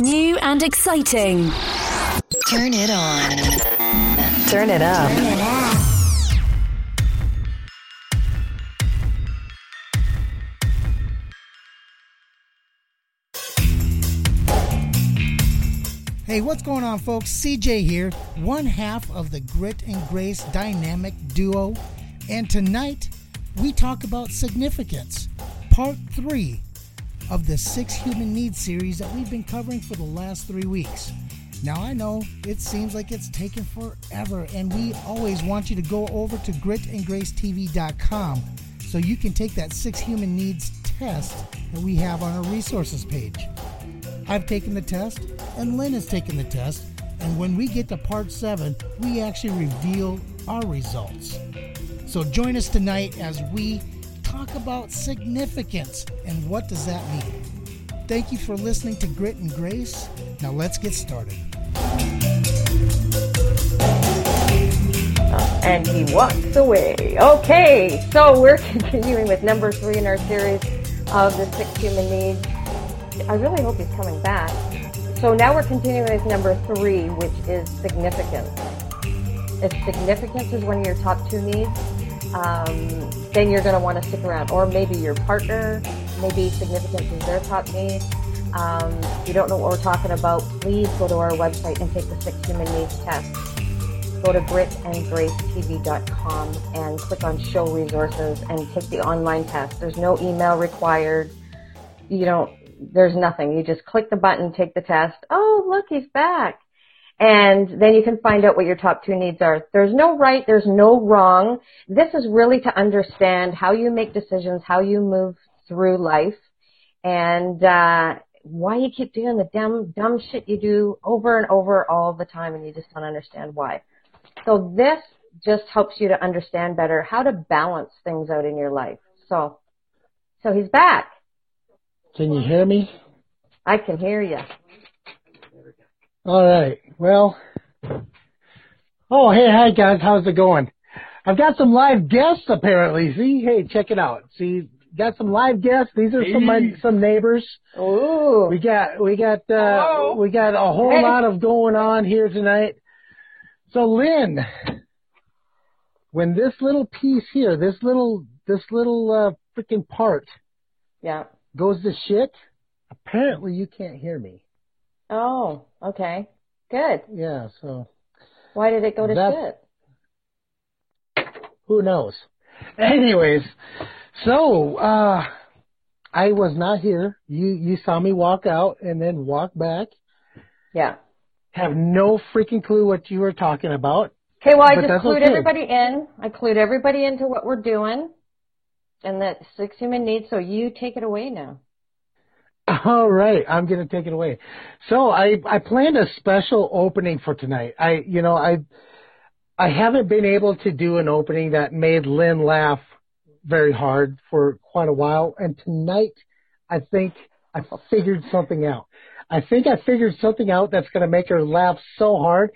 New and exciting. Turn it on. Turn it up. Turn it up. Hey, what's going on, folks? CJ here, one half of the Grit and Grace dynamic duo. And tonight, we talk about significance, part three of the Six Human Needs series that we've been covering for the last three weeks. Now, I know it seems like it's taken forever, and we always want you to go over to gritandgracetv.com so you can take that Six Human Needs test that we have on our resources page. I've taken the test, and Lynn has taken the test, and when we get to part seven, we actually reveal our results. So join us tonight as we talk about significance and what does that mean. Thank you for listening to Grit and Grace. Now let's get started. and he walks away. Okay, so we're continuing with number three in our series of the six human needs. I really hope he's coming back. So now we're continuing with number three, which is significance. If significance is one of your top two needs, um, then you're going to want to stick around. Or maybe your partner, maybe significant is their top need. Um, if you don't know what we're talking about, please go to our website and take the six human needs test. Go to gritandgracetv.com and click on show resources and take the online test. There's no email required. You don't, there's nothing. You just click the button, take the test. Oh, look, he's back. And then you can find out what your top two needs are. There's no right, there's no wrong. This is really to understand how you make decisions, how you move through life, and uh, why you keep doing the dumb, dumb shit you do over and over all the time, and you just don't understand why. So this just helps you to understand better how to balance things out in your life. So, so he's back. Can you hear me? I can hear you. All right. Well, oh, hey, hi guys. How's it going? I've got some live guests apparently. See, hey, check it out. See, got some live guests. These are some my, some neighbors. Ooh. We got we got uh Hello. we got a whole Hey. lot of going on here tonight. So Lynn, when this little piece here, this little this little uh freaking part Yeah. goes to shit, apparently you can't hear me. Oh, okay. Good. Yeah, so Why did it go to That- shit? who knows? Anyways, so uh I was not here. You you saw me walk out and then walk back. Yeah. Have no freaking clue what you were talking about. Okay, well, I just clued okay. everybody in. I clued everybody into what we're doing and that six human needs, so you take it away now. All right, I'm gonna take it away. So I I planned a special opening for tonight. I you know I I haven't been able to do an opening that made Lynn laugh very hard for quite a while, and tonight I think I figured something out. I think I figured something out that's gonna make her laugh so hard.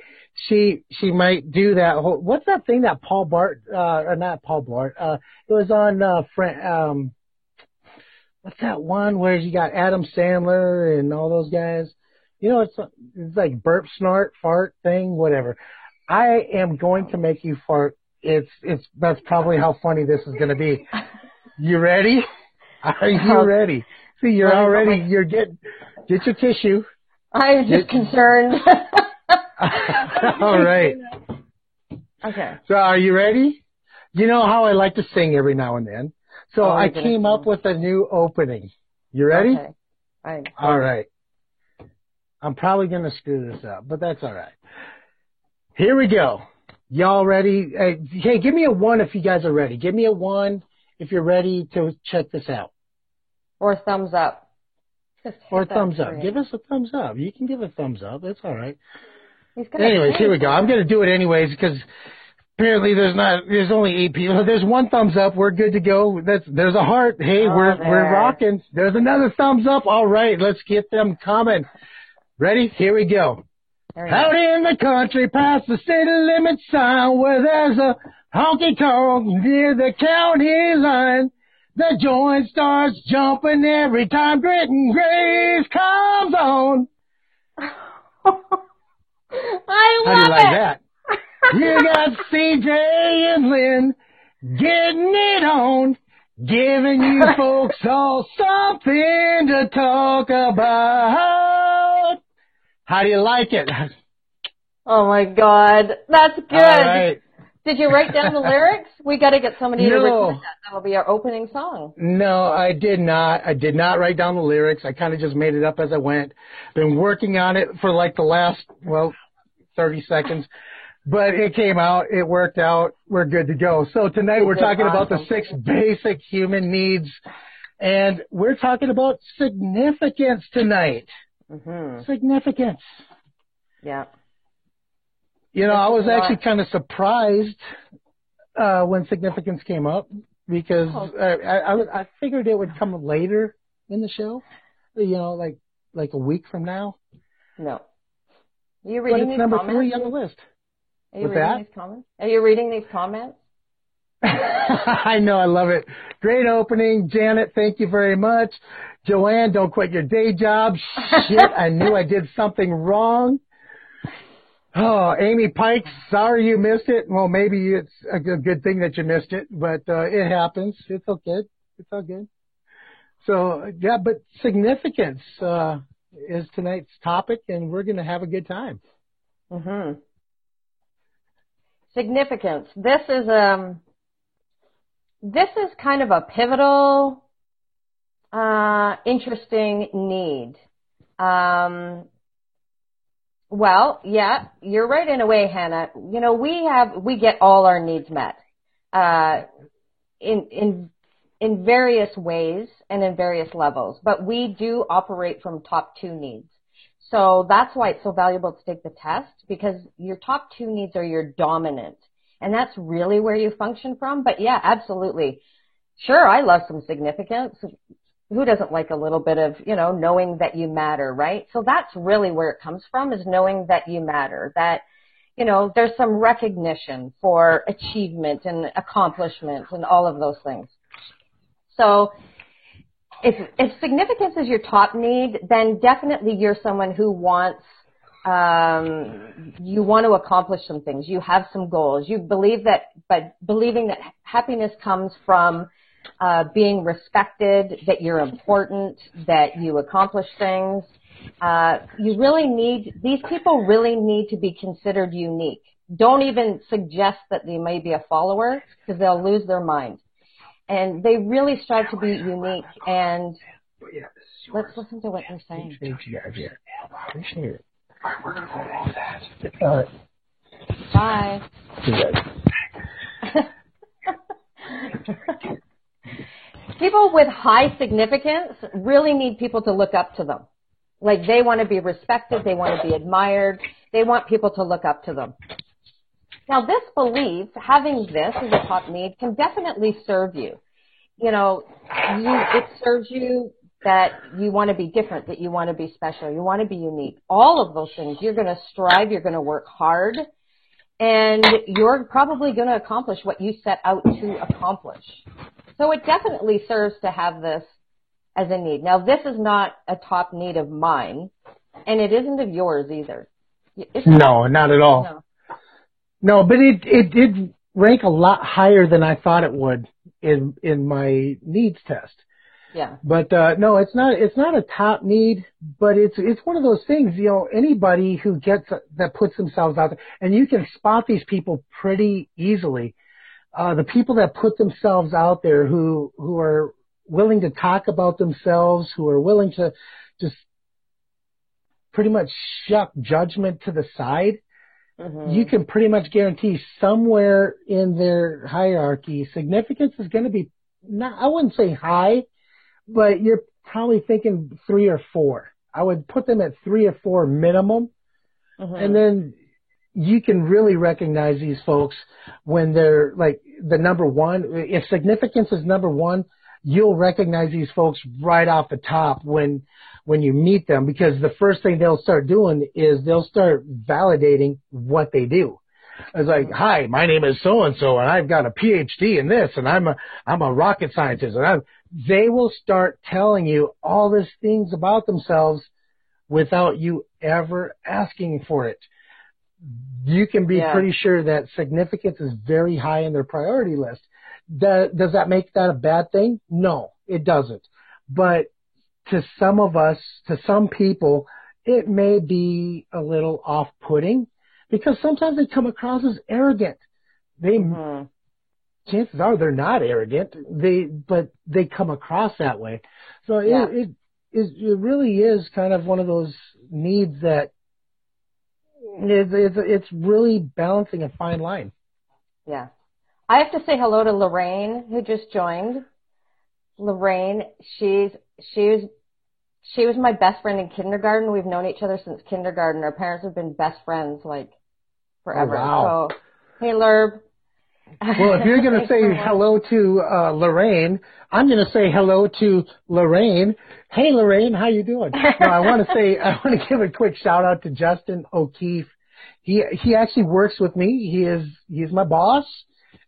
She she might do that. Whole, what's that thing that Paul Bart uh, or not Paul Bart? Uh, it was on uh, Fran, um what's that one where you got Adam Sandler and all those guys? You know, it's it's like burp, snort, fart thing, whatever. I am going to make you fart. It's it's that's probably how funny this is going to be. You ready? Are you ready? See, you're already you're get get your tissue. I'm just concerned. all right. okay. So are you ready? You know how I like to sing every now and then. So Oh, I came up with a new opening. You ready? Okay. All right. All right. I'm probably going to screw this up, but that's all right. Here we go. Y'all ready? Uh, hey, give me a one if you guys are ready. Give me a one if you're ready to check this out. Or thumbs up. Or thumbs up. Give us a thumbs up. You can give a thumbs up. That's all right. Anyways, here we go. I'm going to do it anyways because apparently there's not, there's only eight people. There's one thumbs up. We're good to go. That's, there's a heart. Hey, Oh, we're, there. we're rocking. There's another thumbs up. All right. Let's get them coming. Ready? Here we go. Out in the country past the city limit sign where there's a honky tonk near the county line. The joint starts jumping every time grit grace comes on. I love How do you like it. that? You got CJ and Lynn getting it on, giving you folks all something to talk about. How do you like it? Oh my God, that's good. Right. Did you write down the lyrics? We got to get somebody to No. record that. That'll be our opening song. No, I did not. I did not write down the lyrics. I kind of just made it up as I went. Been working on it for like the last, well, 30 seconds. But it came out. It worked out. We're good to go. So tonight we're talking about the six basic human needs. And we're talking about significance tonight. hmm Significance. Yeah. You know, I was actually kind of surprised uh, when significance came up because Oh. I, I I figured it would come later in the show. You know, like like a week from now. No. You But reading it's number comments? three on the list. Are you What's reading that? these comments? Are you reading these comments? I know, I love it. Great opening, Janet. Thank you very much. Joanne, don't quit your day job. Shit, I knew I did something wrong. Oh, Amy Pike, sorry you missed it. Well, maybe it's a good, good thing that you missed it, but uh, it happens. It's okay. It's all good. So yeah, but significance uh, is tonight's topic, and we're going to have a good time. hmm Significance. This is um this is kind of a pivotal uh interesting need. Um well, yeah, you're right in a way, Hannah. You know, we have we get all our needs met. Uh in in in various ways and in various levels, but we do operate from top 2 needs. So that's why it's so valuable to take the test because your top two needs are your dominant. And that's really where you function from. But yeah, absolutely. Sure, I love some significance. Who doesn't like a little bit of, you know, knowing that you matter, right? So that's really where it comes from is knowing that you matter, that, you know, there's some recognition for achievement and accomplishment and all of those things. So if if significance is your top need, then definitely you're someone who wants um, you want to accomplish some things. You have some goals. You believe that, but believing that happiness comes from uh, being respected, that you're important, that you accomplish things. Uh, you really need these people really need to be considered unique. Don't even suggest that they may be a follower because they'll lose their mind and they really strive to be unique. And let's listen to what they're saying. All right. Bye. people with high significance really need people to look up to them. Like they want to be respected, they want to be admired, they want people to look up to them. Now this belief, having this as a top need, can definitely serve you. You know, you, it serves you that you want to be different, that you want to be special, you want to be unique. All of those things. You're going to strive, you're going to work hard, and you're probably going to accomplish what you set out to accomplish. So it definitely serves to have this as a need. Now this is not a top need of mine, and it isn't of yours either. It's No, not at all. No. No, but it it did rank a lot higher than I thought it would in in my needs test. Yeah. But uh no, it's not it's not a top need, but it's it's one of those things, you know, anybody who gets that puts themselves out there and you can spot these people pretty easily. Uh the people that put themselves out there who who are willing to talk about themselves, who are willing to just pretty much shuck judgment to the side Mhm. you can pretty much guarantee somewhere in their hierarchy, significance is going to be not, I wouldn't say high, but you're probably thinking three or four. I would put them at three or four minimum. Mhm. And then you can really recognize these folks when they're like the number one. If significance is number one, you'll recognize these folks right off the top when when you meet them because the first thing they'll start doing is they'll start validating what they do. It's like, hi, my name is so and so, and I've got a PhD in this, and I'm a I'm a rocket scientist, and I'm. They will start telling you all these things about themselves without you ever asking for it. You can be Yeah. pretty sure that significance is very high in their priority list. Does, does that make that a bad thing? No, it doesn't. But to some of us, to some people, it may be a little off-putting because sometimes they come across as arrogant. They, Mhm. chances are they're not arrogant. They, but they come across that way. So Yeah. it, it, it, it really is kind of one of those needs that it's, it's, it's really balancing a fine line. Yeah. I have to say hello to Lorraine who just joined. Lorraine, she's she was she was my best friend in kindergarten. We've known each other since kindergarten. Our parents have been best friends like forever. Oh, wow. So hey Lerb. Well, if you're going to say hello to uh, Lorraine, I'm going to say hello to Lorraine. Hey, Lorraine, how you doing? no, I want to say I want to give a quick shout out to Justin O'Keefe. He he actually works with me. He is he's my boss,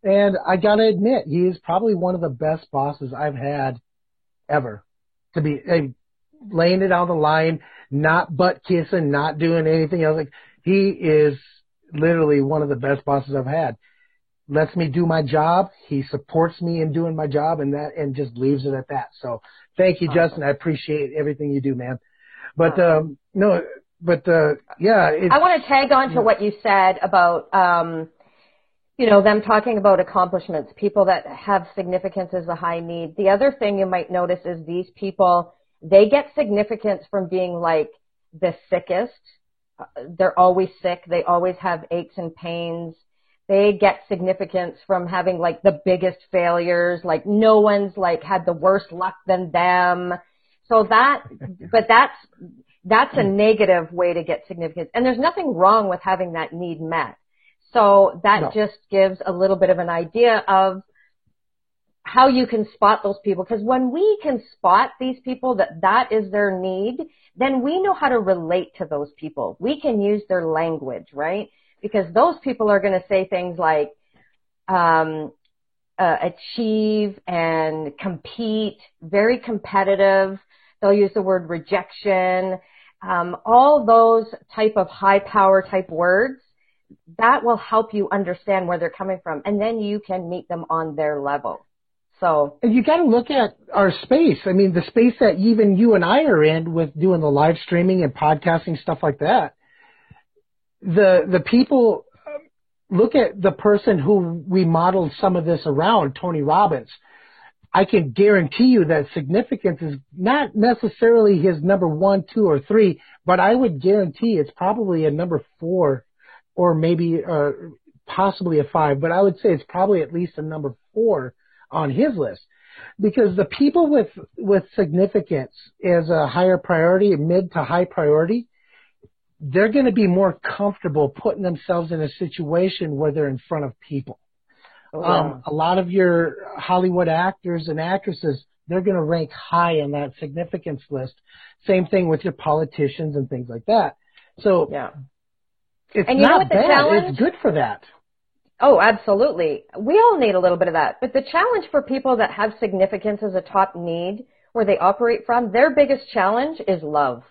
and I got to admit he is probably one of the best bosses I've had ever. To be uh, laying it on the line, not butt kissing, not doing anything else. Like he is literally one of the best bosses I've had lets me do my job. He supports me in doing my job and that, and just leaves it at that. So thank you, Awesome. Justin. I appreciate everything you do, man. But, um, no, but, uh, yeah, it's, I want to tag on to what you said about, um, you know, them talking about accomplishments, people that have significance as a high need. The other thing you might notice is these people, they get significance from being like the sickest. They're always sick. They always have aches and pains. They get significance from having like the biggest failures, like no one's like had the worst luck than them. So that, but that's, that's a negative way to get significance. And there's nothing wrong with having that need met. So that No. just gives a little bit of an idea of how you can spot those people. Because when we can spot these people that that is their need, then we know how to relate to those people. We can use their language, right? Because those people are going to say things like, um, uh, achieve and compete, very competitive. They'll use the word rejection, um, all those type of high power type words. That will help you understand where they're coming from, and then you can meet them on their level. So you got to look at our space. I mean, the space that even you and I are in with doing the live streaming and podcasting stuff like that. The the people um, look at the person who we modeled some of this around, Tony Robbins. I can guarantee you that significance is not necessarily his number one, two, or three, but I would guarantee it's probably a number four, or maybe uh, possibly a five. But I would say it's probably at least a number four on his list because the people with with significance as a higher priority, mid to high priority, they're going to be more comfortable putting themselves in a situation where they're in front of people. Um, a lot of your Hollywood actors and actresses, they're going to rank high in that significance list. Same thing with your politicians and things like that. So yeah. It's And you know what the bad. challenge- It's good for that. Oh, absolutely. We all need a little bit of that. But the challenge for people that have significance as a top need, where they operate from, their biggest challenge is love.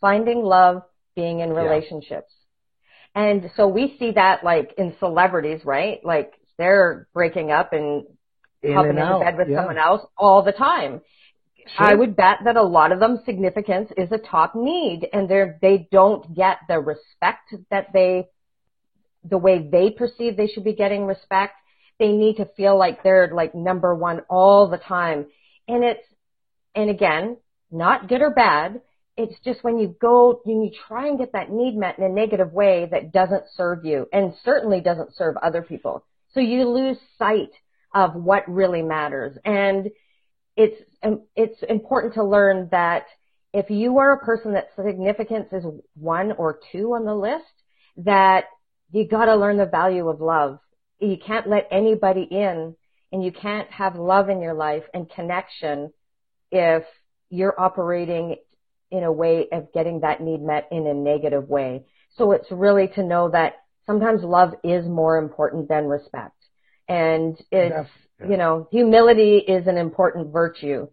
Finding love, being in relationships. And so we see that like in celebrities, right? Like they're breaking up and In hopping and into bed with yeah. someone else all the time. Sure. I would bet that a lot of them significance is a top need and they're, they don't get the respect that they, the way they perceive they should be getting respect. They need to feel like they're like number one all the time. And it's, and again, not good or bad. It's just when you go, when you try and get that need met in a negative way that doesn't serve you and certainly doesn't serve other people. So you lose sight of what really matters. And it's um, it's important to learn that if you are a person that significance is one or two on the list, that you got to learn the value of love. You can't let anybody in, and you can't have love in your life and connection if you're operating in a way of getting that need met in a negative way. So it's really to know that sometimes love is more important than respect. And it's, You know, humility is an important virtue.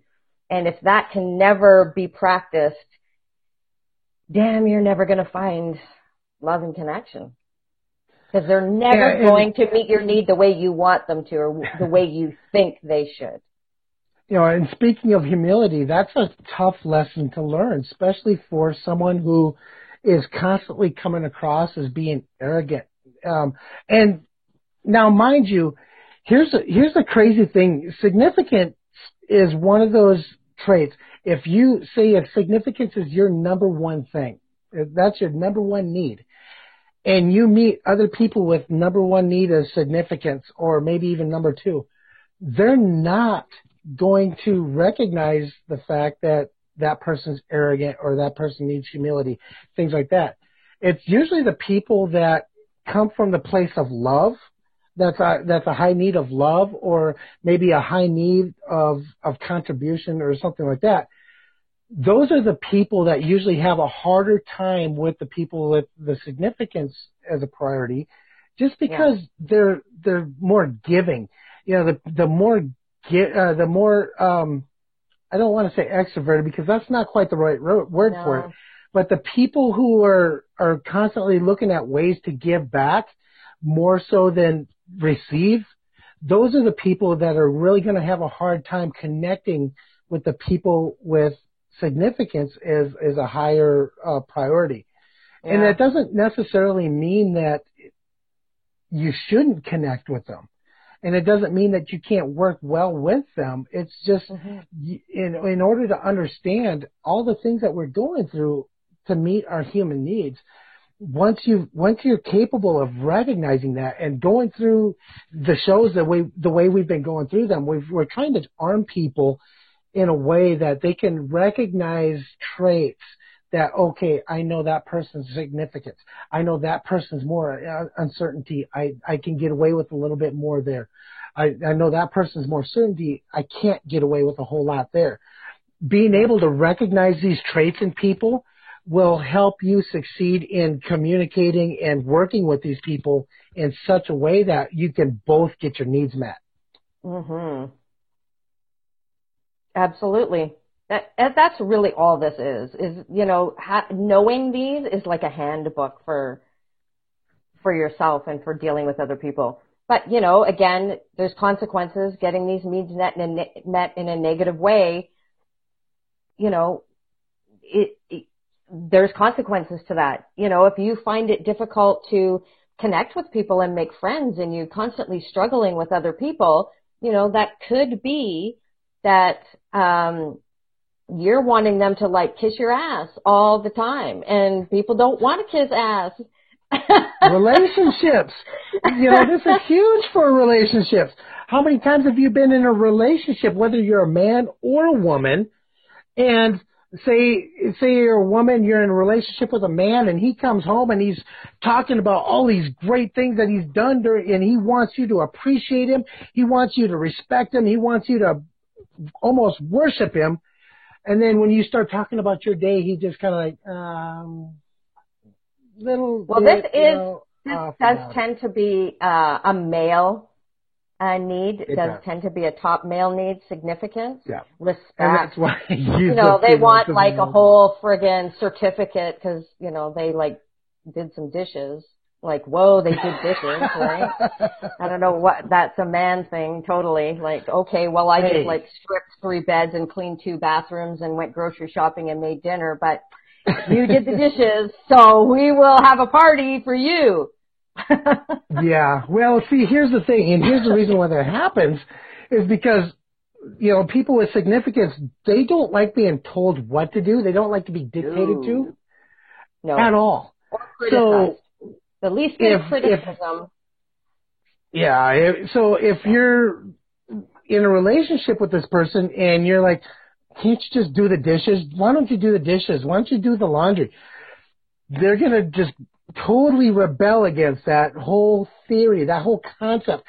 And if that can never be practiced, damn, you're never going to find love and connection. Because they're never Yeah, going to meet your need the way you want them to or the way you think they should. you know, and speaking of humility, that's a tough lesson to learn, especially for someone who is constantly coming across as being arrogant. Um, and now, mind you, here's a, here's the crazy thing: significance is one of those traits. If you say if significance is your number one thing, if that's your number one need, and you meet other people with number one need as significance, or maybe even number two, they're not going to recognize the fact that that person's arrogant or that person needs humility, things like that. It's usually the people that come from the place of love. That's a, that's a high need of love or maybe a high need of, of contribution or something like that. Those are the people that usually have a harder time with the people with the significance as a priority just because they're, they're more giving. You know, the, the more get, uh, the more, um, I don't want to say extroverted because that's not quite the right ro- word for it. But the people who are, are constantly looking at ways to give back more so than receive, those are the people that are really going to have a hard time connecting with the people with significance as, as a higher uh, priority. And that doesn't necessarily mean that you shouldn't connect with them. And it doesn't mean that you can't work well with them. It's just Mhm. y- in in order to understand all the things that we're going through to meet our human needs. Once you once you're capable of recognizing that and going through the shows the way the way we've been going through them, we've, we're trying to arm people in a way that they can recognize traits that okay, I know that person's significance. I know that person's more uh, uncertainty. I I can get away with a little bit more there. I I know that person's more certainty. I can't get away with a whole lot there. Being able to recognize these traits in people will help you succeed in communicating and working with these people in such a way that you can both get your needs met. Mhm. Absolutely. That, that- that's really all this is. Is you know ha- knowing these is like a handbook for for yourself and for dealing with other people. But you know, again, there's consequences. Getting these needs met in a met in a negative way. You know, it, it there's consequences to that. You know, if you find it difficult to connect with people and make friends and you're constantly struggling with other people, you know, that could be that um you're wanting them to like kiss your ass all the time and people don't want to kiss ass. relationships. You know, this is huge for relationships. How many times have you been in a relationship, whether you're a man or a woman, and say say you're a woman, you're in a relationship with a man, and he comes home and he's talking about all these great things that he's done, during, and he wants you to appreciate him, he wants you to respect him, he wants you to almost worship him, and then when you start talking about your day, he just kind of like um little. Well, bit, this is- know, This does tend to be uh, a male uh, need. It does does. tend to be a top male need, significance, Yeah. respect. And that's why you know, they want like a whole friggin' certificate because, you know, they like did some dishes. Like, whoa, they did dishes, right? I don't know what, that's a man thing, totally. Like, okay, well, I Hey. just like stripped three beds and cleaned two bathrooms and went grocery shopping and made dinner, but you did the dishes, so we will have a party for you. yeah. Well, see, here's the thing, and here's the reason why that happens is because you know people with significance they don't like being told what to do. They don't like to be dictated to No. at all. Or So the least bit of if- criticism. yeah. If, so if you're in a relationship with this person and you're like, can't you just do the dishes? Why don't you do the dishes? Why don't you do the laundry? They're gonna just totally rebel against that whole theory, that whole concept.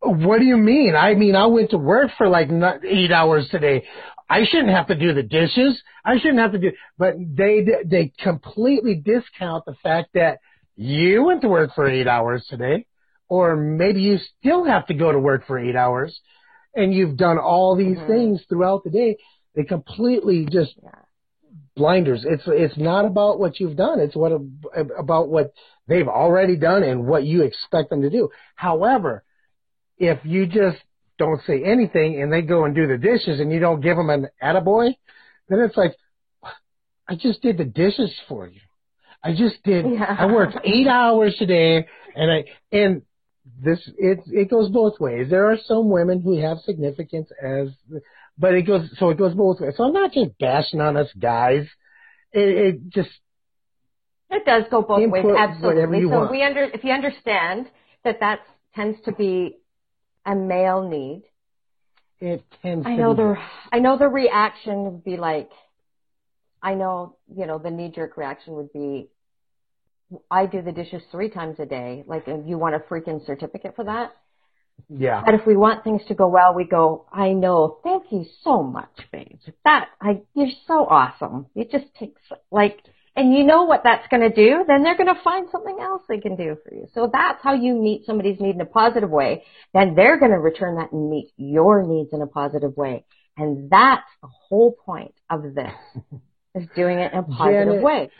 What do you mean? I mean, I went to work for like eight hours today. I shouldn't have to do the dishes. I shouldn't have to do, but they, they completely discount the fact that you went to work for eight hours today, or maybe you still have to go to work for eight hours and you've done all these Mhm. things throughout the day. They completely just Yeah. Blinders. It's it's not about what you've done. It's what about what they've already done and what you expect them to do. However, if you just don't say anything and they go and do the dishes and you don't give them an attaboy, then it's like, I just did the dishes for you. I just did. Yeah. I worked eight hours today, and I and this it it goes both ways. There are some women who have significance as, but it goes so it goes both ways. So I'm not just bashing on us guys. It, it just It does go both ways, absolutely. so want. we under if you understand that that tends to be a male need. it tends. I to know be- the I know the reaction would be like, I know you know the knee jerk reaction would be, I do the dishes three times a day. Like, you want a freaking certificate for that? Yeah. But if we want things to go well, we go, I know, thank you so much, babe. That, I, you're so awesome. It just takes, like, and you know what that's going to do, then they're going to find something else they can do for you. So that's how you meet somebody's need in a positive way. Then they're going to return that and meet your needs in a positive way. And that's the whole point of this, is doing it in a positive Janet, way.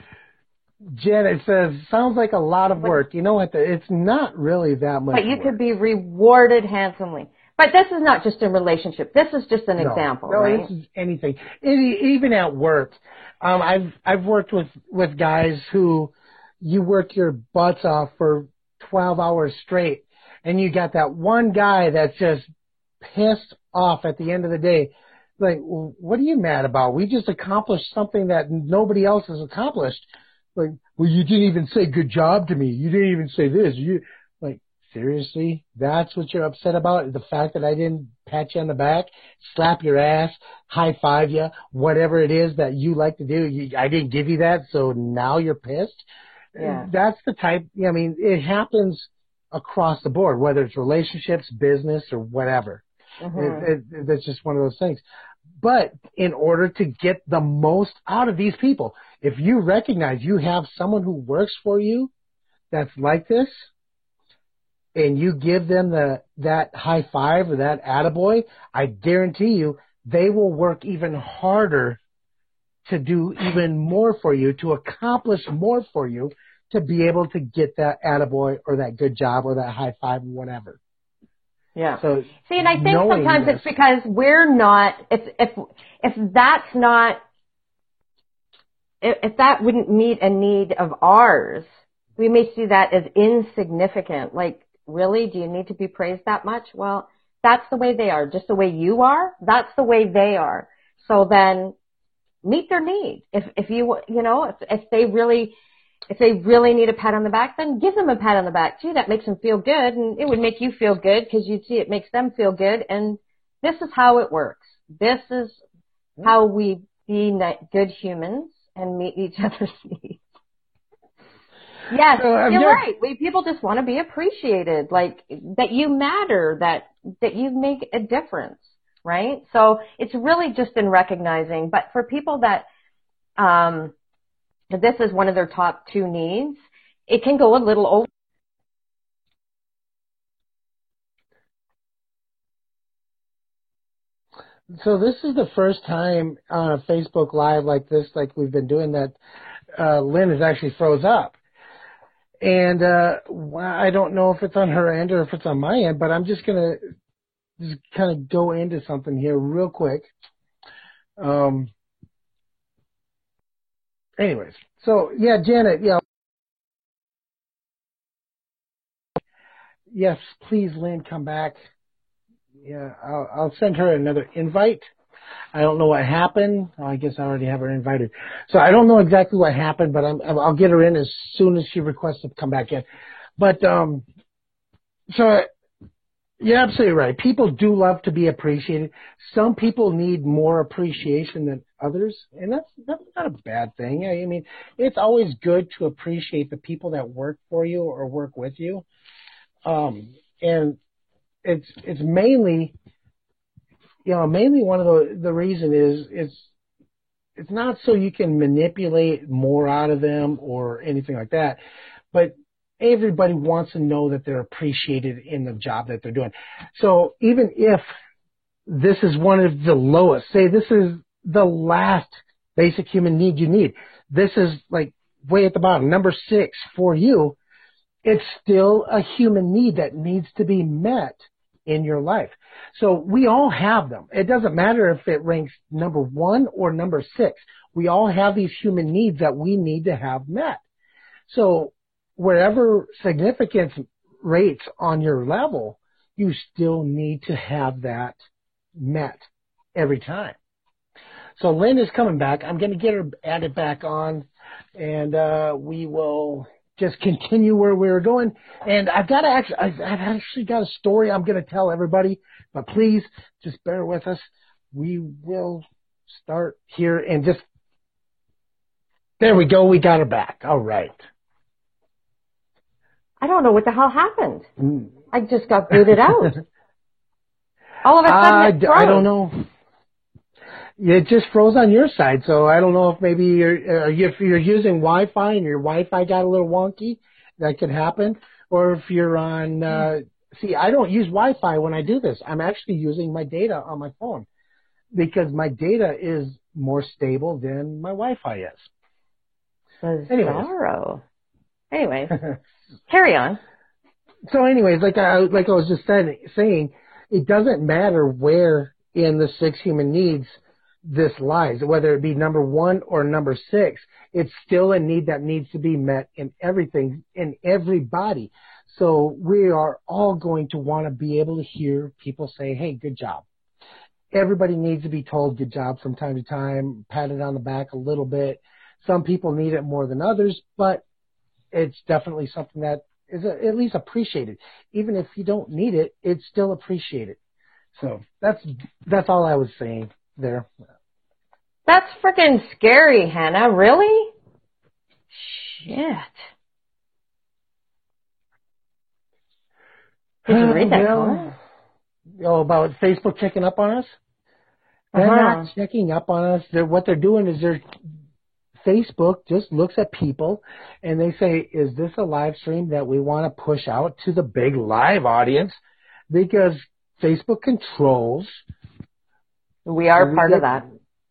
Janet says, sounds like a lot of work. You know what? It's not really that much. But you work. could be rewarded handsomely. But this is not just a relationship. This is just an No. example, no, right? this is anything. Even at work, um, I've I've worked with with guys who you work your butts off for twelve hours straight, and you got that one guy that's just pissed off at the end of the day. Like, what are you mad about? We just accomplished something that nobody else has accomplished. Like, well, you didn't even say good job to me. You didn't even say this. You like seriously? That's what you're upset about? The fact that I didn't pat you on the back, slap your ass, high five you, whatever it is that you like to do. You, I didn't give you that, so now you're pissed. Yeah. That's the type. I mean, it happens across the board, whether it's relationships, business, or whatever. Mhm. It, it, that's just one of those things. But in order to get the most out of these people, if you recognize you have someone who works for you that's like this, and you give them the that high five or that attaboy, I guarantee you they will work even harder to do even more for you, to accomplish more for you, to be able to get that attaboy or that good job or that high five, or whatever. Yeah. So See, and I think sometimes this- it's because we're not. If if if that's not, if, that wouldn't meet a need of ours, we may see that as insignificant. Like, really, do you need to be praised that much? Well, that's the way they are. Just the way you are, that's the way they are. So then, meet their need. If if you you know if if they really if they really need a pat on the back, then give them a pat on the back too. That makes them feel good, and it would make you feel good because you'd see it makes them feel good. And this is how it works. This is how we be good humans and meet each other's needs. Yes, So, I'm you're just- right. We people just want to be appreciated, like that you matter, that that you make a difference, right? So it's really just in recognizing. But for people that um, this is one of their top two needs, it can go a little over. So this is the first time on a Facebook Live like this, like we've been doing that, uh, Lynn has actually froze up. And, uh, I don't know if it's on her end or if it's on my end, but I'm just gonna just kind of go into something here real quick. Um, anyways, so yeah, Janet, yeah. Yes, please, Lynn, come back. Yeah, I'll, I'll send her another invite. I don't know what happened. I guess I already have her invited. So I don't know exactly what happened, but I'm, I'll get her in as soon as she requests to come back in. But um, so you're absolutely right. People do love to be appreciated. Some people need more appreciation than others, and that's that's not a bad thing. I mean, it's always good to appreciate the people that work for you or work with you. Um, and it's it's mainly you know mainly one of the the reason is it's it's not so you can manipulate more out of them or anything like that but everybody wants to know that they're appreciated in the job that they're doing so even if this is one of the lowest say this is the last basic human need you need. This is like way at the bottom. Number six for you, it's still a human need that needs to be met in your life. So we all have them. It doesn't matter if it ranks number one or number six. We all have these human needs that we need to have met. So wherever significance rates on your level, you still need to have that met every time. So Lynn is coming back. I'm going to get her added back on, and uh, we will just continue where we were going. And I've got to actually, I've actually got a story I'm going to tell everybody, but please just bear with us. We will start here and just, there we go. We got her back. All right. I don't know what the hell happened. Mm. I just got booted out. All of a sudden, I, it d- I froze. don't know. It just froze on your side, so I don't know if maybe you're, uh, if you're using Wi-Fi and your Wi-Fi got a little wonky, that could happen. Or if you're on, uh, see, I don't use Wi-Fi when I do this. I'm actually using my data on my phone because my data is more stable than my Wi-Fi is. Anyways. Bizarro. Anyways, carry on. so anyways, like I like I was just saying, saying, it doesn't matter where in the six human needs this lies, whether it be number one or number six. It's still a need that needs to be met in everything, in everybody. So we are all going to want to be able to hear people say, "Hey, good job." Everybody needs to be told good job from time to time, patted on the back a little bit. Some people need it more than others, but it's definitely something that is at least appreciated. Even if you don't need it, it's still appreciated. So that's that's all I was saying there. That's freaking scary, Hannah. Really? Shit. Did you read that Well, comment? Oh, about Facebook checking up on us? They're Uh-huh. not checking up on us. They're, what they're doing is they're Facebook just looks at people and they say, is this a live stream that we want to push out to the big live audience? Because Facebook controls We are we part get- of that.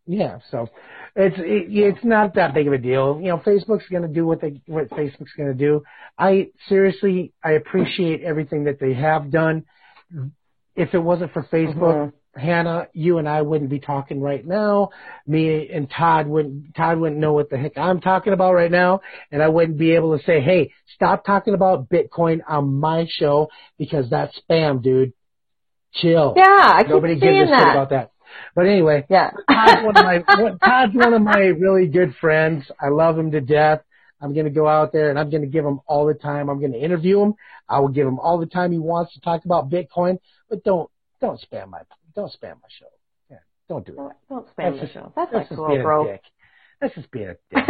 Yeah, so it's it, it's not that big of a deal. You know, Facebook's going to do what they what Facebook's going to do. I seriously I appreciate everything that they have done. If it wasn't for Facebook, mm-hmm. Hannah, you and I wouldn't be talking right now. Me and Todd wouldn't Todd wouldn't know what the heck I'm talking about right now, and I wouldn't be able to say, "Hey, stop talking about Bitcoin on my show because that's spam, dude." Chill. Yeah, I keep Nobody gives a shit about that. But anyway, Yeah. Todd's one of my Todd's one of my really good friends. I love him to death. I'm going to go out there and I'm going to give him all the time. I'm going to interview him. I will give him all the time he wants to talk about Bitcoin. But don't don't spam my don't spam my show. Yeah, don't do it. Don't, don't spam the just- show. That's that's just cool, being a bro. dick. That's just being a dick.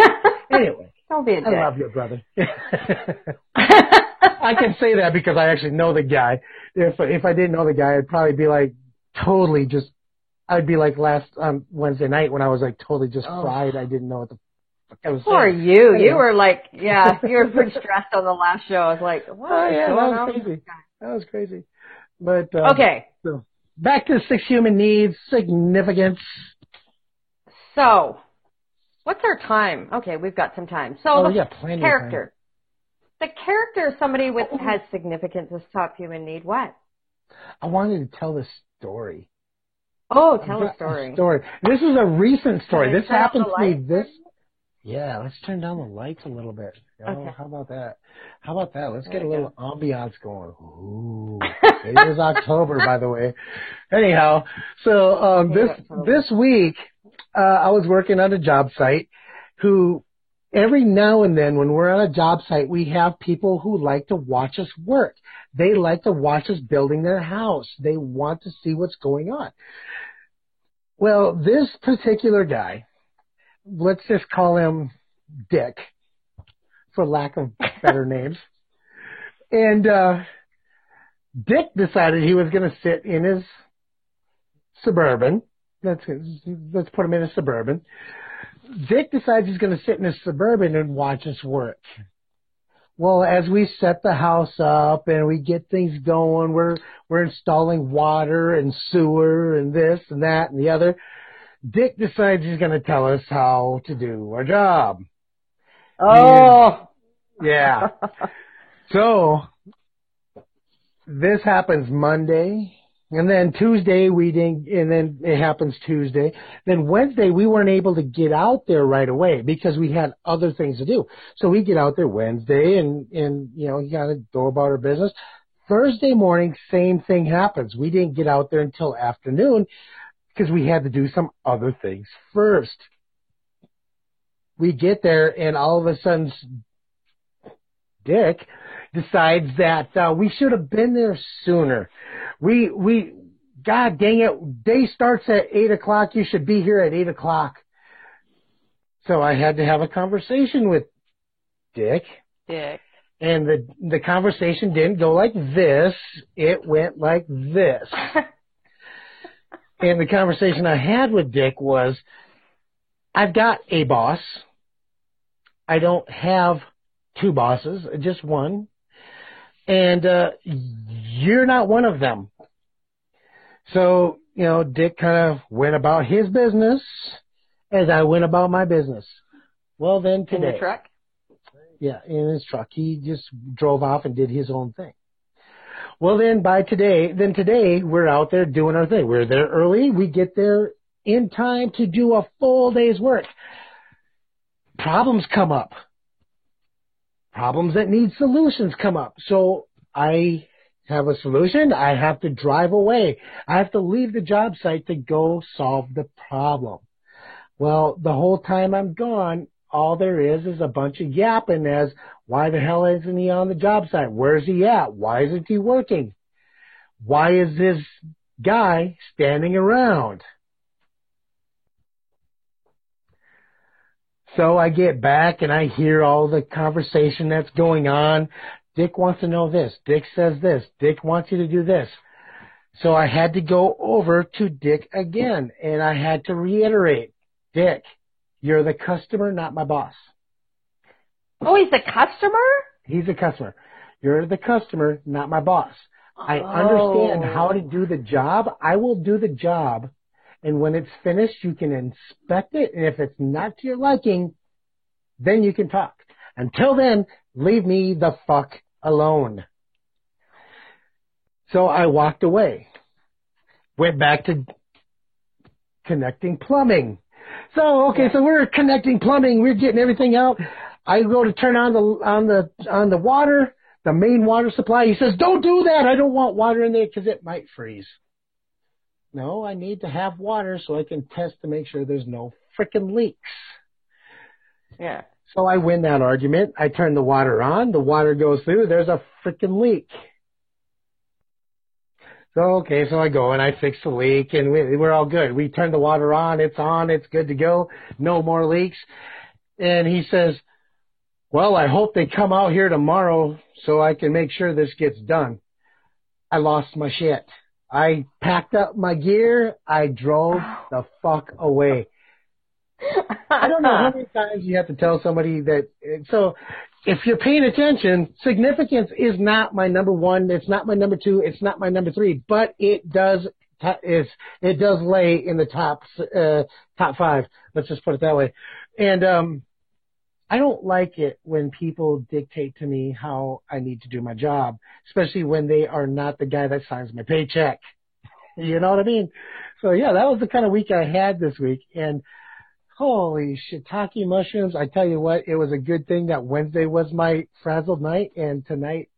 anyway, don't be a dick. I love you, brother. I can say that because I actually know the guy. If if I didn't know the guy, I'd probably be like totally just. I'd be like last um, Wednesday night when I was like totally just Oh. fried. I didn't know what the fuck I was Poor saying. you. You were like, yeah, you were pretty stressed on the last show. I was like, what Oh yeah, that was crazy. That was crazy. But um, Okay, So back to six human needs, significance. so what's our time? Okay, we've got some time. So Oh, the of character. The character of somebody with has significance as top human need. What? I wanted to tell this story. Oh, tell a story. story. This is a recent story. This happened to me this. Yeah, let's turn down the lights a little bit. Oh, Okay. how about that? How about that? Let's get a little ambiance going. Ooh, it is October, by the way. Anyhow, so um, this this week, uh, I was working on a job site. Who every now and then, when we're on a job site, we have people who like to watch us work. They like to watch us building their house. They want to see what's going on. Well, this particular guy, let's just call him Dick, for lack of better names. And uh, Dick decided he was going to sit in his suburban. Let's let's put him in a suburban. Dick decides he's going to sit in his suburban and watch us work. Well, as we set the house up and we get things going, we're we're installing water and sewer and this and that and the other. Dick decides he's going to tell us how to do our job. Oh. Yeah. so this happens Monday, and then Tuesday we didn't, and then it happens Tuesday. Then Wednesday we weren't able to get out there right away because we had other things to do. So we get out there Wednesday, and and you know you got to go about our business. Thursday morning, same thing happens. We didn't get out there until afternoon because we had to do some other things first. We get there, and all of a sudden, Dick decides that uh, we should have been there sooner. We we God dang it, day starts at eight o'clock. You should be here at eight o'clock. So I had to have a conversation with Dick, Dick. and the the conversation didn't go like this. It went like this. and the conversation I had with Dick was, I've got a boss. I don't have two bosses, just one. And uh, you're not one of them. So, you know, Dick kind of went about his business as I went about my business. Well, then In today. the truck? Yeah, in his truck. He just drove off and did his own thing. Well, then by today, then today we're out there doing our thing. We're there early. We get there in time to do a full day's work. Problems come up. Problems that need solutions come up. So I have a solution. I have to drive away. I have to leave the job site to go solve the problem. Well, the whole time I'm gone, all there is is a bunch of yapping as why the hell isn't he on the job site? Where's he at? Why isn't he working? Why is this guy standing around? So I get back and I hear all the conversation that's going on. Dick wants to know this. Dick says this. Dick wants you to do this. So I had to go over to Dick again and I had to reiterate, Dick, you're the customer, not my boss. Oh, he's the customer? He's a customer. You're the customer, not my boss. I Oh. understand how to oh. do the job. I will do the job. And when it's finished, you can inspect it. And if it's not to your liking, then you can talk. Until then, leave me the fuck alone. So I walked away. Went back to connecting plumbing. So okay, so we're connecting plumbing. We're getting everything out. I go to turn on the on the on the water, the main water supply. He says, "Don't do that. I don't want water in there because it might freeze." No, I need to have water so I can test to make sure there's no frickin' leaks. Yeah. So I win that argument. I turn the water on. The water goes through. There's a frickin' leak. So okay, so I go and I fix the leak, and we, we're all good. We turn the water on. It's on. It's good to go. No more leaks. And he says, "Well, I hope they come out here tomorrow so I can make sure this gets done." I lost my shit. I packed up my gear. I drove the fuck away. I don't know how many times you have to tell somebody that. So, if you're paying attention, significance is not my number one. It's not my number two. It's not my number three. But it does is it does lay in the top uh, top five. Let's just put it that way. And um, I don't like it when people dictate to me how I need to do my job, especially when they are not the guy that signs my paycheck. You know what I mean? So yeah, that was the kind of week I had this week. And holy shiitake mushrooms. I tell you what, it was a good thing that Wednesday was my frazzled night and tonight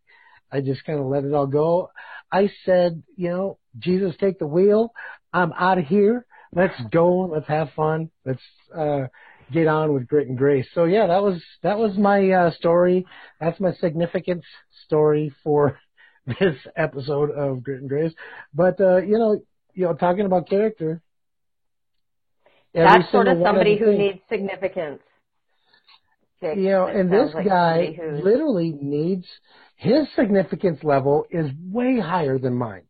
I just kind of let it all go. I said, you know, Jesus take the wheel. I'm out of here. Let's go. Let's have fun. Let's, uh, get on with grit and grace. So yeah, that was, that was my, uh, story. That's my significance story for this episode of grit and grace. But, uh, you know, you know, talking about character. That's sort of somebody who things- needs significance. Dick, you know, and this like guy literally needs his significance level is way higher than mine.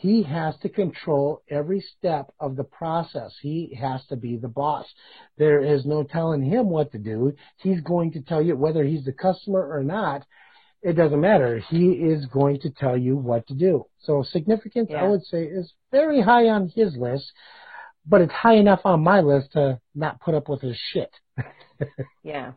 He has to control every step of the process. He has to be the boss. There is no telling him what to do. He's going to tell you whether he's the customer or not. It doesn't matter. He is going to tell you what to do. So significance, I would say, is very high on his list. but it's high enough on my list to not put up with his shit. Yeah.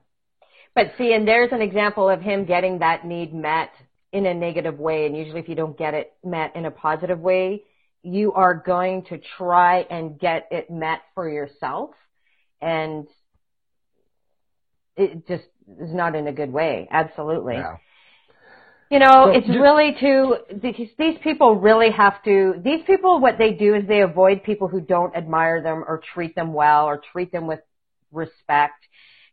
But see, and there's an example of him getting that need met in a negative way. And usually if you don't get it met in a positive way, you are going to try and get it met for yourself. And it just is not in a good way. Absolutely. Yeah. You know, So it's ju- really to these, these people really have to. These people, what they do is they avoid people who don't admire them or treat them well or treat them with respect.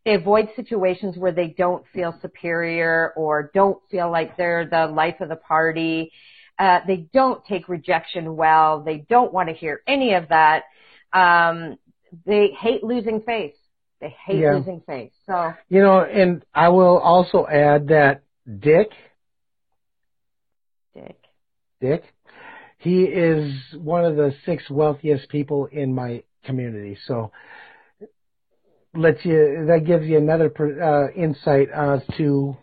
They avoid situations where they don't feel superior or don't feel like they're the life of the party. Uh, they don't take rejection well. They don't want to hear any of that. Um, they hate losing face. They hate Yeah. losing face. So You know, and I will also add that Dick, Dick. Dick, he is one of the six wealthiest people in my community. So lets you that gives you another uh, insight as to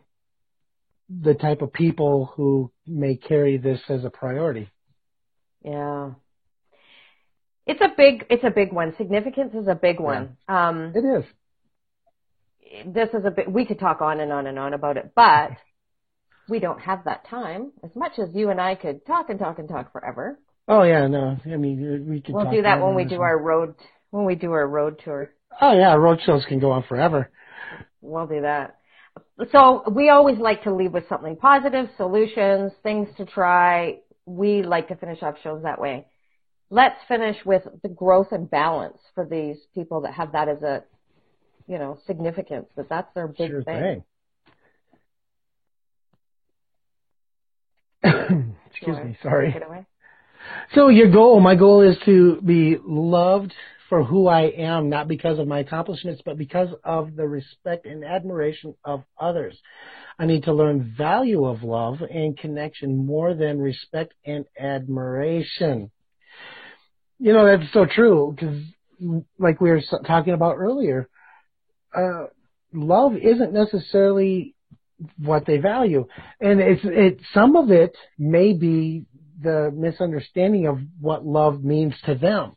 the type of people who may carry this as a priority. Yeah. It's a big, it's a big one. Significance is a big one. Um, It is. this is a bit, we could talk on and on and on about it, but we don't have that time as much as you and I could talk and talk and talk forever. Oh yeah, no. I mean, we could. We'll do that when we do our road, when we do our road tour. Oh yeah, road shows can go on forever. We'll do that. So we always like to leave with something positive, solutions, things to try. We like to finish off shows that way. Let's finish with the growth and balance for these people that have that as a, you know, significance, that that's their big sure thing. thing. Excuse Sure. me, sorry. Take it away. So your goal, my goal is to be loved for who I am, not because of my accomplishments, but because of the respect and admiration of others. I need to learn value of love and connection more than respect and admiration. You know, that's so true because like we were talking about earlier, uh, love isn't necessarily what they value. And it's, it, some of it may be the misunderstanding of what love means to them.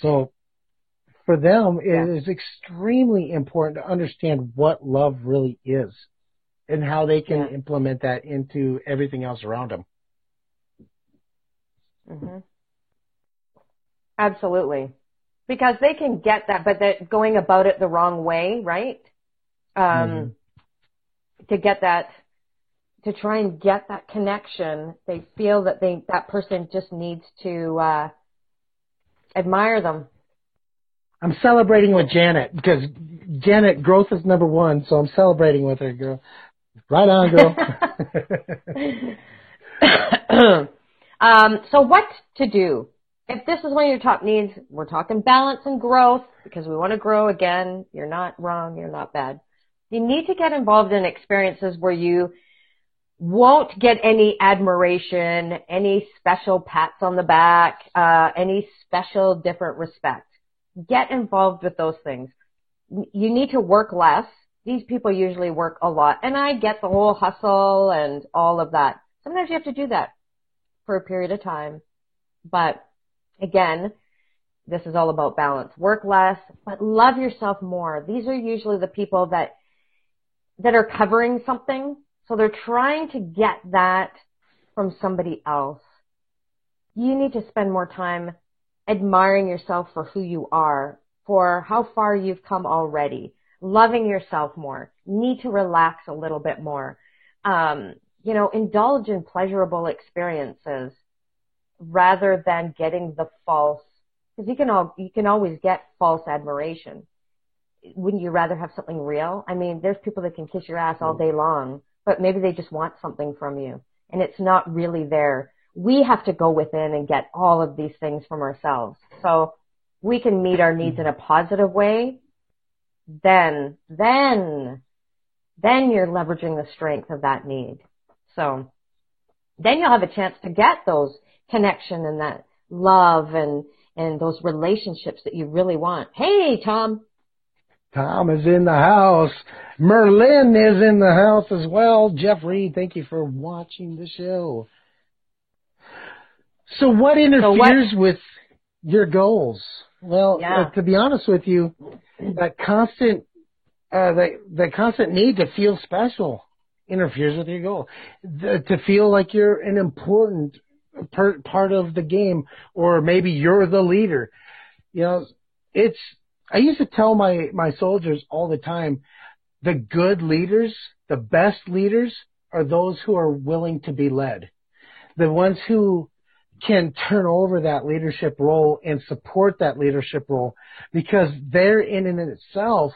So for them, Yeah. it is extremely important to understand what love really is and how they can Yeah. implement that into everything else around them. hmm Absolutely. Because they can get that, but they're going about it the wrong way, right? Um, To get that, to try and get that connection, they feel that they, that person just needs to, uh, admire them. I'm celebrating with Janet because Janet growth is number one, so I'm celebrating with her, girl. Right on, girl. um, so what to do? If this is one of your top needs, we're talking balance and growth because we want to grow again. You're not wrong. You're not bad. You need to get involved in experiences where you won't get any admiration, any special pats on the back, uh, any special different respect. Get involved with those things. You need to work less. These people usually work a lot. And I get the whole hustle and all of that. Sometimes you have to do that for a period of time. But again, this is all about balance. Work less, but love yourself more. These are usually the people that that are covering something. So they're trying to get that from somebody else. You need to spend more time admiring yourself for who you are, for how far you've come already, loving yourself more, need to relax a little bit more. Um, you know, indulge in pleasurable experiences rather than getting the false, because you can all, you can always get false admiration wouldn't you rather have something real? I mean, there's people that can kiss your ass all day long, but maybe they just want something from you and it's not really there. We have to go within and get all of these things from ourselves. So we can meet our needs in a positive way. Then, then, then you're leveraging the strength of that need. So then you'll have a chance to get those connection and that love and, and those relationships that you really want. Hey, Tom. Tom is in the house. Merlin is in the house as well. Jeff Reed, thank you for watching the show. So what interferes with your goals? Well, Yeah. uh, to be honest with you, that constant, uh, that that constant need to feel special interferes with your goal. The, to feel like you're an important per, part of the game, or maybe you're the leader. You know, it's. I used to tell my my soldiers all the time, the good leaders, the best leaders, are those who are willing to be led. The ones who can turn over that leadership role and support that leadership role because there in and in itself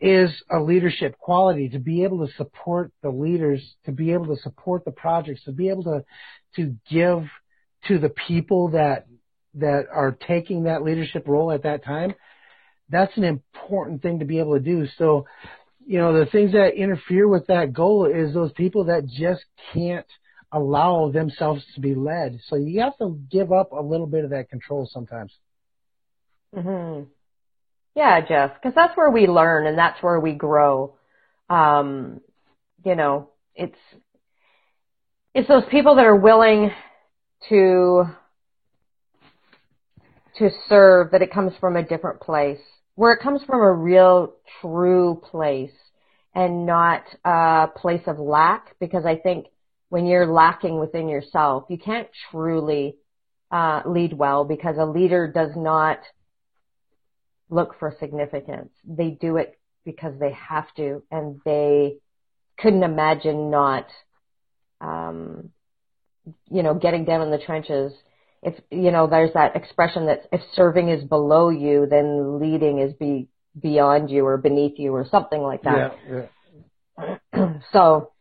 is a leadership quality to be able to support the leaders, to be able to support the projects, to be able to, to give to the people that, that are taking that leadership role at that time. That's an important thing to be able to do. So, you know, the things that interfere with that goal is those people that just can't allow themselves to be led. So you have to give up a little bit of that control sometimes. hmm Yeah, Jeff, because that's where we learn and that's where we grow. Um, you know, it's it's those people that are willing to to serve that it comes from a different place, where it comes from a real, true place, and not a place of lack. Because I think when you're lacking within yourself, you can't truly uh, lead well because a leader does not look for significance. They do it because they have to, and they couldn't imagine not, um, you know, getting down in the trenches. If you know, there's that expression that if serving is below you, then leading is be beyond you or beneath you or something like that. Yeah, yeah. so,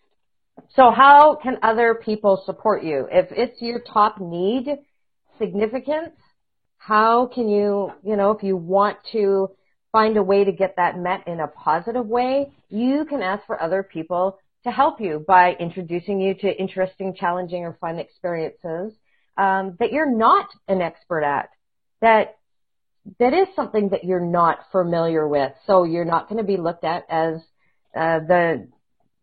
so how can other people support you if it's your top need, significance? How can you, you know, if you want to find a way to get that met in a positive way, you can ask for other people to help you by introducing you to interesting, challenging, or fun experiences um, that you're not an expert at. That that is something that you're not familiar with. So you're not going to be looked at as uh, the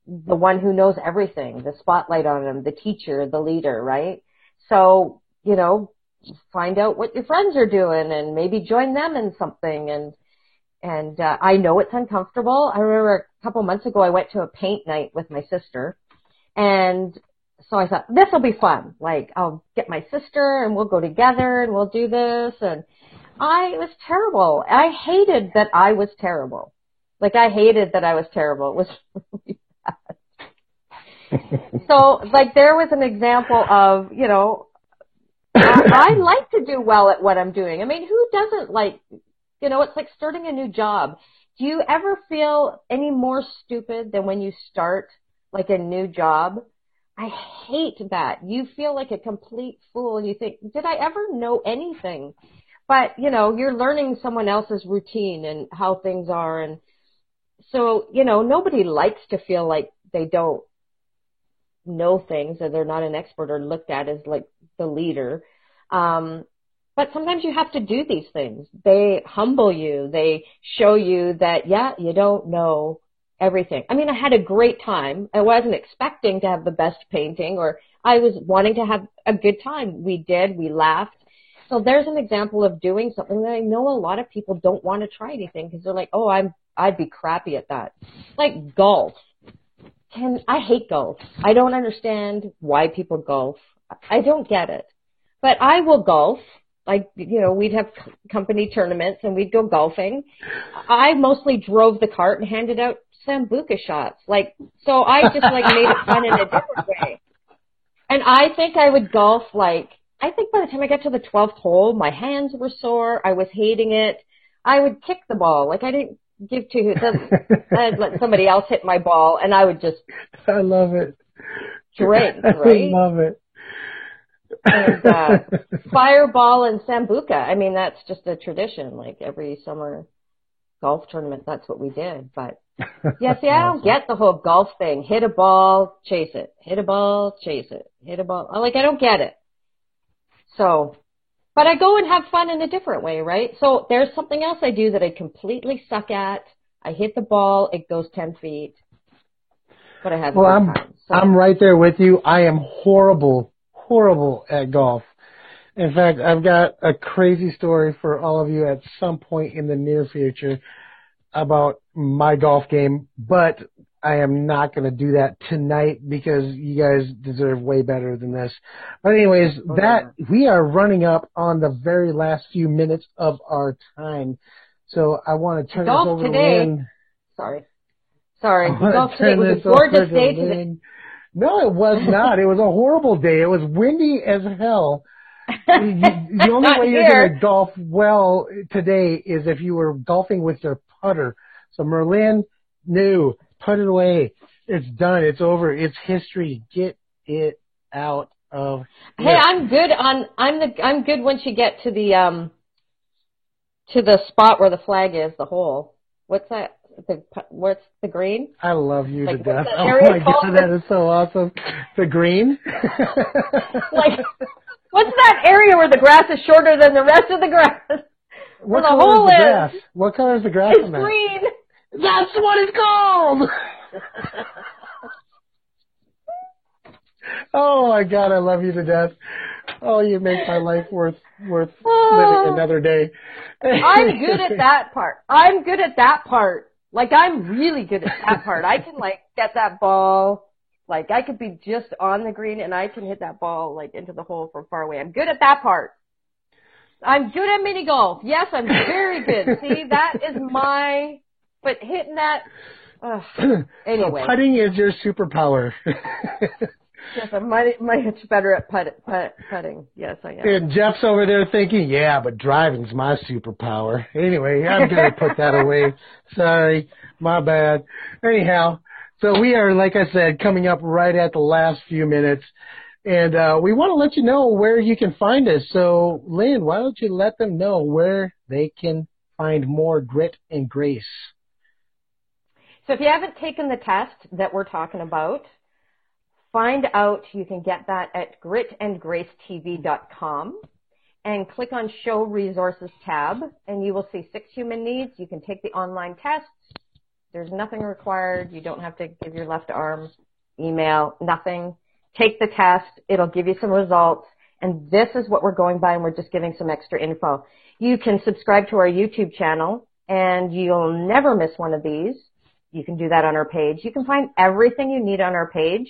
the one who knows everything, the spotlight on them, the teacher, the leader, right? So you know, find out what your friends are doing and maybe join them in something and and uh, I know it's uncomfortable. I remember a couple months ago I went to a paint night with my sister and so I thought this will be fun. Like I'll get my sister and we'll go together and we'll do this and I was terrible. I hated that I was terrible. Like I hated that I was terrible. It was. so like there was an example of, you know, I, I like to do well at what I'm doing. I mean, who doesn't like, you know, it's like starting a new job. Do you ever feel any more stupid than when you start like a new job? I hate that. You feel like a complete fool and you think, did I ever know anything? But, you know, you're learning someone else's routine and how things are. And so, you know, nobody likes to feel like they don't know things or they're not an expert or looked at as like the leader. Um, but sometimes you have to do these things. They humble you. They show you that, yeah, you don't know everything. I mean, I had a great time. I wasn't expecting to have the best painting or I was wanting to have a good time. We did. We laughed. So there's an example of doing something that I know a lot of people don't want to try anything because they're like, oh, I'm, I'd be crappy at that. Like golf. Can, I hate golf. I don't understand why people golf. I don't get it. But I will golf. Like, you know, we'd have company tournaments and we'd go golfing. I mostly drove the cart and handed out sambuca shots. Like, so I just like made it fun in a different way. And I think I would golf like, I think by the time I got to the 12th hole, my hands were sore. I was hating it. I would kick the ball. Like I didn't give to the, I'd let somebody else hit my ball and I would just I love it. drink, I right? love it. and uh, fireball and sambuca. I mean, that's just a tradition. Like every summer golf tournament, that's what we did. But yeah, see, I don't get the whole golf thing. Hit a ball, chase it. Hit a ball, chase it. Hit a ball. I- Like I don't get it. So, but I go and have fun in a different way, right? So there's something else I do that I completely suck at. I hit the ball, it goes ten feet, but I have Well, I'm time. So, I'm right there with you. I am horrible, horrible at golf. In fact, I've got a crazy story for all of you at some point in the near future about my golf game, but I am not going to do that tonight because you guys deserve way better than this. But anyways, oh, that we are running up on the very last few minutes of our time. So I want to turn Golf this over today. to Lynn. Sorry. Sorry. Golf today was a gorgeous day today. No, it was not. It was a horrible day. It was windy as hell. The only way you're going to golf well today is if you were golfing with your putter. So Merlin, no, put it away. It's done. It's over. It's history. Get it out of Hey. I'm good on. I'm the. I'm good once you get to the um. To the spot where the flag is, the hole. What's that? The what's the green? I love you Like, to death. Oh my called? god, that is so awesome. The green. Like, what's that area where the grass is shorter than the rest of the grass? what where the hole is the is. What color is the grass It's in that? That's what it's called. oh my god, I love you to death. Oh, you make my life worth worth Oh. living another day. I'm good at that part. I'm good at that part. Like I'm really good at that part. I can like get that ball. Like I could be just on the green and I can hit that ball like into the hole from far away. I'm good at that part. I'm good at mini golf. Yes, I'm very good. See, that is my. But hitting that. Ugh. Anyway, So putting is your superpower. yes, I'm mighty, much better at put, put, putting. Yes, I am. and Jeff's over there thinking, yeah, but driving's my superpower. Anyway, I'm gonna put that away. Sorry, my bad. Anyhow, so we are, like I said, coming up right at the last few minutes. And uh, we want to let you know where you can find us. So, Lynn, why don't you let them know where they can find more grit and grace? So if you haven't taken the test that we're talking about, find out you can get that at gritandgracetv.com and click on show resources tab and you will see six human needs. You can take the online test. There's nothing required. You don't have to give your left arm, email, nothing. Take the test. It'll give you some results. And this is what we're going by and we're just giving some extra info. You can subscribe to our YouTube channel and you'll never miss one of these. You can do that on our page. You can find everything you need on our page.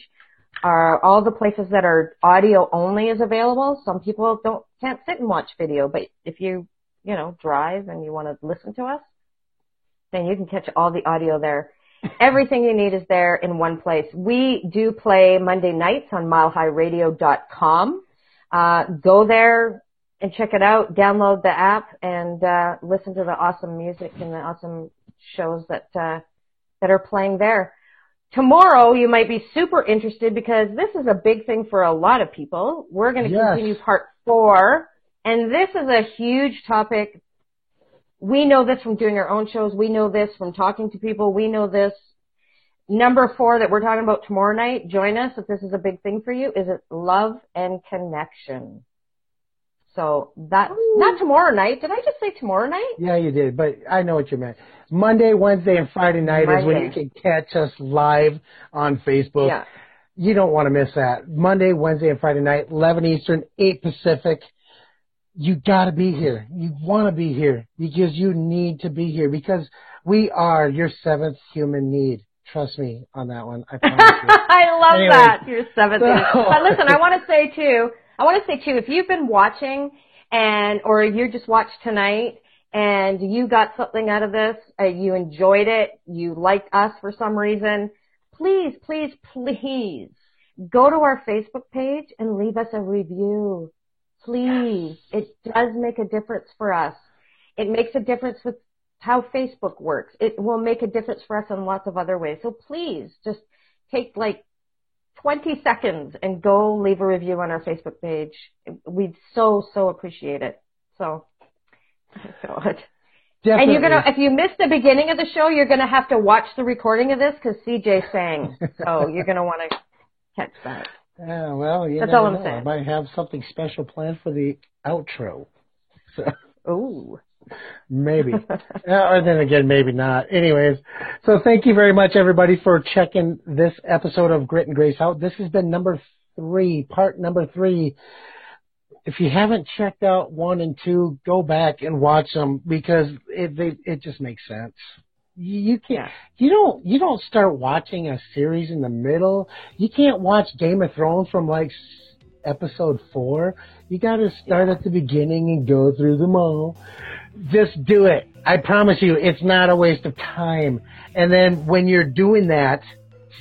Our, all the places that are audio only is available. Some people don't can't sit and watch video, but if you you know drive and you want to listen to us, then you can catch all the audio there. Everything you need is there in one place. We do play Monday nights on milehighradio.com. Uh, go there and check it out. Download the app and uh, listen to the awesome music and the awesome shows that uh, that are playing there. Tomorrow you might be super interested because this is a big thing for a lot of people. We're going to Yes. continue part four, and this is a huge topic. We know this from doing our own shows. We know this from talking to people. We know this. Number four that we're talking about tomorrow night, join us if this is a big thing for you, is it love and connection. So that's not tomorrow night. Did I just say tomorrow night? Yeah, you did, but I know what you meant. Monday, Wednesday, and Friday night is when you can catch us live on Facebook. Yeah. You don't want to miss that. Monday, Wednesday, and Friday night, 11 Eastern, 8 Pacific. You gotta be here. You want to be here because you need to be here because we are your seventh human need. Trust me on that one. I promise you. I love Anyway. that. You're seventh. So- but listen, I want to say too. I want to say too. If you've been watching and or you just watched tonight and you got something out of this, uh, you enjoyed it, you liked us for some reason, please, please, please go to our Facebook page and leave us a review. Please. It does make a difference for us. It makes a difference with how Facebook works. It will make a difference for us in lots of other ways. So please just take like 20 seconds and go leave a review on our Facebook page. We'd so, so appreciate it. So, God. Definitely. And you're gonna, if you missed the beginning of the show, you're gonna have to watch the recording of this because CJ sang. So you're gonna want to catch that. Yeah, well, you That's all I'm know. I might have something special planned for the outro. So. Ooh. Maybe. Uh, or then again, maybe not. Anyways, so thank you very much, everybody, for checking this episode of Grit and Grace out. This has been number three, part number three. If you haven't checked out one and two, go back and watch them because it they, it just makes sense. You, you can't you don't you don't start watching a series in the middle. You can't watch Game of Thrones from like episode four. You got to start at the beginning and go through them all. Just do it. I promise you, it's not a waste of time. And then when you're doing that,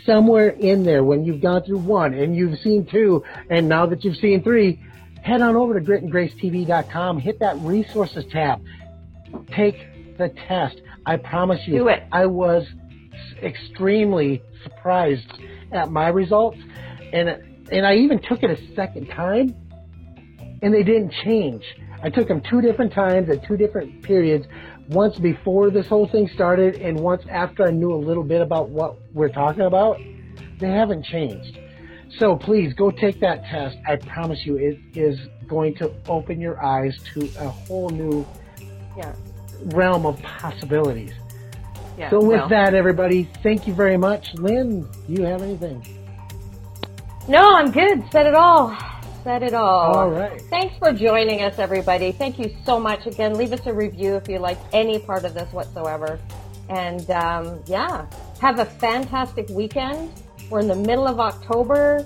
somewhere in there, when you've gone through one and you've seen two, and now that you've seen three, head on over to gritandgracetv.com, hit that resources tab, take the test. I promise you, Do it. I was extremely surprised at my results, and and I even took it a second time, and they didn't change. I took them two different times at two different periods. Once before this whole thing started, and once after I knew a little bit about what we're talking about. They haven't changed. So please go take that test. I promise you, it is going to open your eyes to a whole new Yeah. realm of possibilities. Yeah. So with well. that, everybody, thank you very much. Lynn, do you have anything? No, I'm good. Said it all. Said it all. All right. Thanks for joining us, everybody. Thank you so much. Again, leave us a review if you like any part of this whatsoever. And um, yeah, have a fantastic weekend. We're in the middle of October.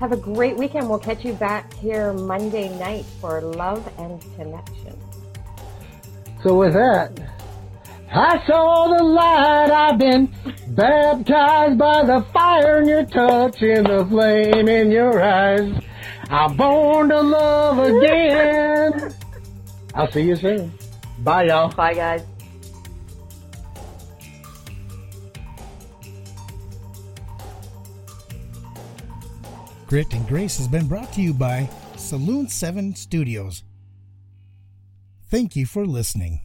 Have a great weekend. We'll catch you back here Monday night for Love and Connection. So with that, I saw the light. I've been baptized by the fire in your touch and the flame in your eyes. I'm born to love again. I'll see you soon. Bye, y'all. Bye, guys. Grit and Grace has been brought to you by Saloon 7 Studios. Thank you for listening.